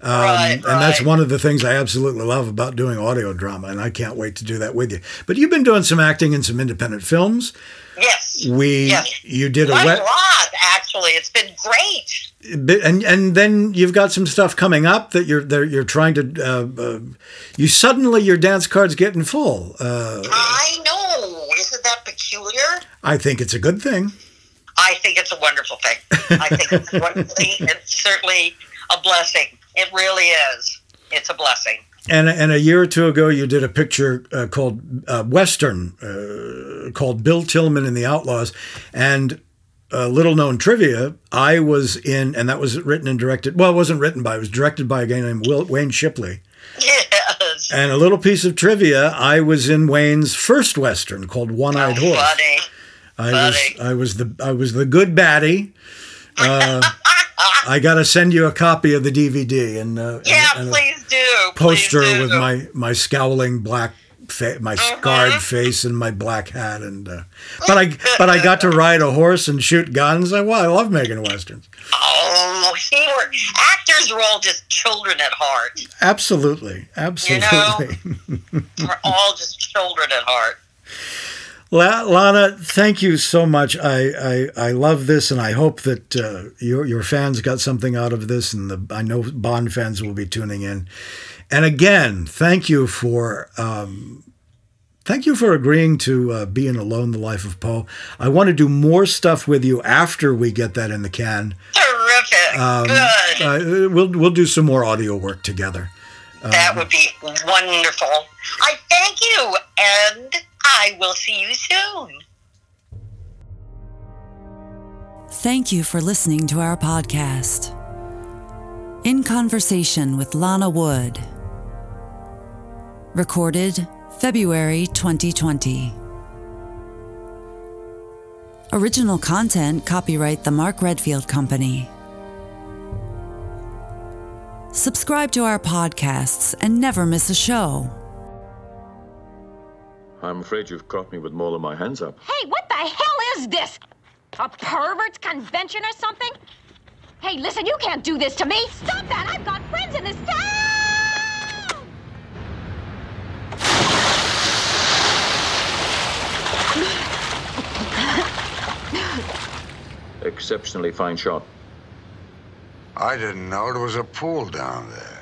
Um, And that's one of the things I absolutely love about doing audio drama, and I can't wait to do that with you. But you've been doing some acting in some independent films. Yes. We Yes. you did a wet a lot, actually. It's been great. And and then you've got some stuff coming up that you're that you're trying to uh, uh, you suddenly your dance card's getting full. Uh, I know. Isn't that peculiar? I think it's a good thing. I think it's a wonderful thing. I think it's a wonderful thing. It's certainly a blessing. It really is. It's a blessing. And and a year or two ago, you did a picture uh, called uh, Western, uh, called Bill Tilghman and the Outlaws, and. Uh, little known trivia, I was in, and that was written and directed. Well, it wasn't written by, it was directed by a guy named Will, Wayne Shipley. Yes. And a little piece of trivia, I was in Wayne's first Western called One Eyed Horse. Funny. I was I was the I was the good baddie. Uh, I got to send you a copy of the DVD and, uh, Yeah, and, and please do. poster please do. with my my scowling black fa- my Mm-hmm. scarred face and my black hat and uh, but I but I got to ride a horse and shoot guns. I well, I love making westerns. Oh, see, we're, actors are all just children at heart. Absolutely, absolutely. We're all just children at heart. La- Lana, thank you so much. I, I, I love this, and I hope that uh, your your fans got something out of this, and the I know Bond fans will be tuning in. And again, thank you for um, thank you for agreeing to uh, be in Alone: The Life of Poe. I want to do more stuff with you after we get that in the can. Terrific. Um, Good. uh, we'll we'll do some more audio work together. that would be wonderful. I thank you, and I will see you soon. Thank you for listening to our podcast. In Conversation with Lana Wood. Recorded February 2020. Original content copyright the Mark Redfield Company. Subscribe to our podcasts and never miss a show. I'm afraid you've caught me with more than my hands up. Hey, what the hell is this? A pervert's convention or something? Hey, listen, you can't do this to me. Stop that! I've got friends in this town! Exceptionally fine shot. I didn't know there was a pool down there.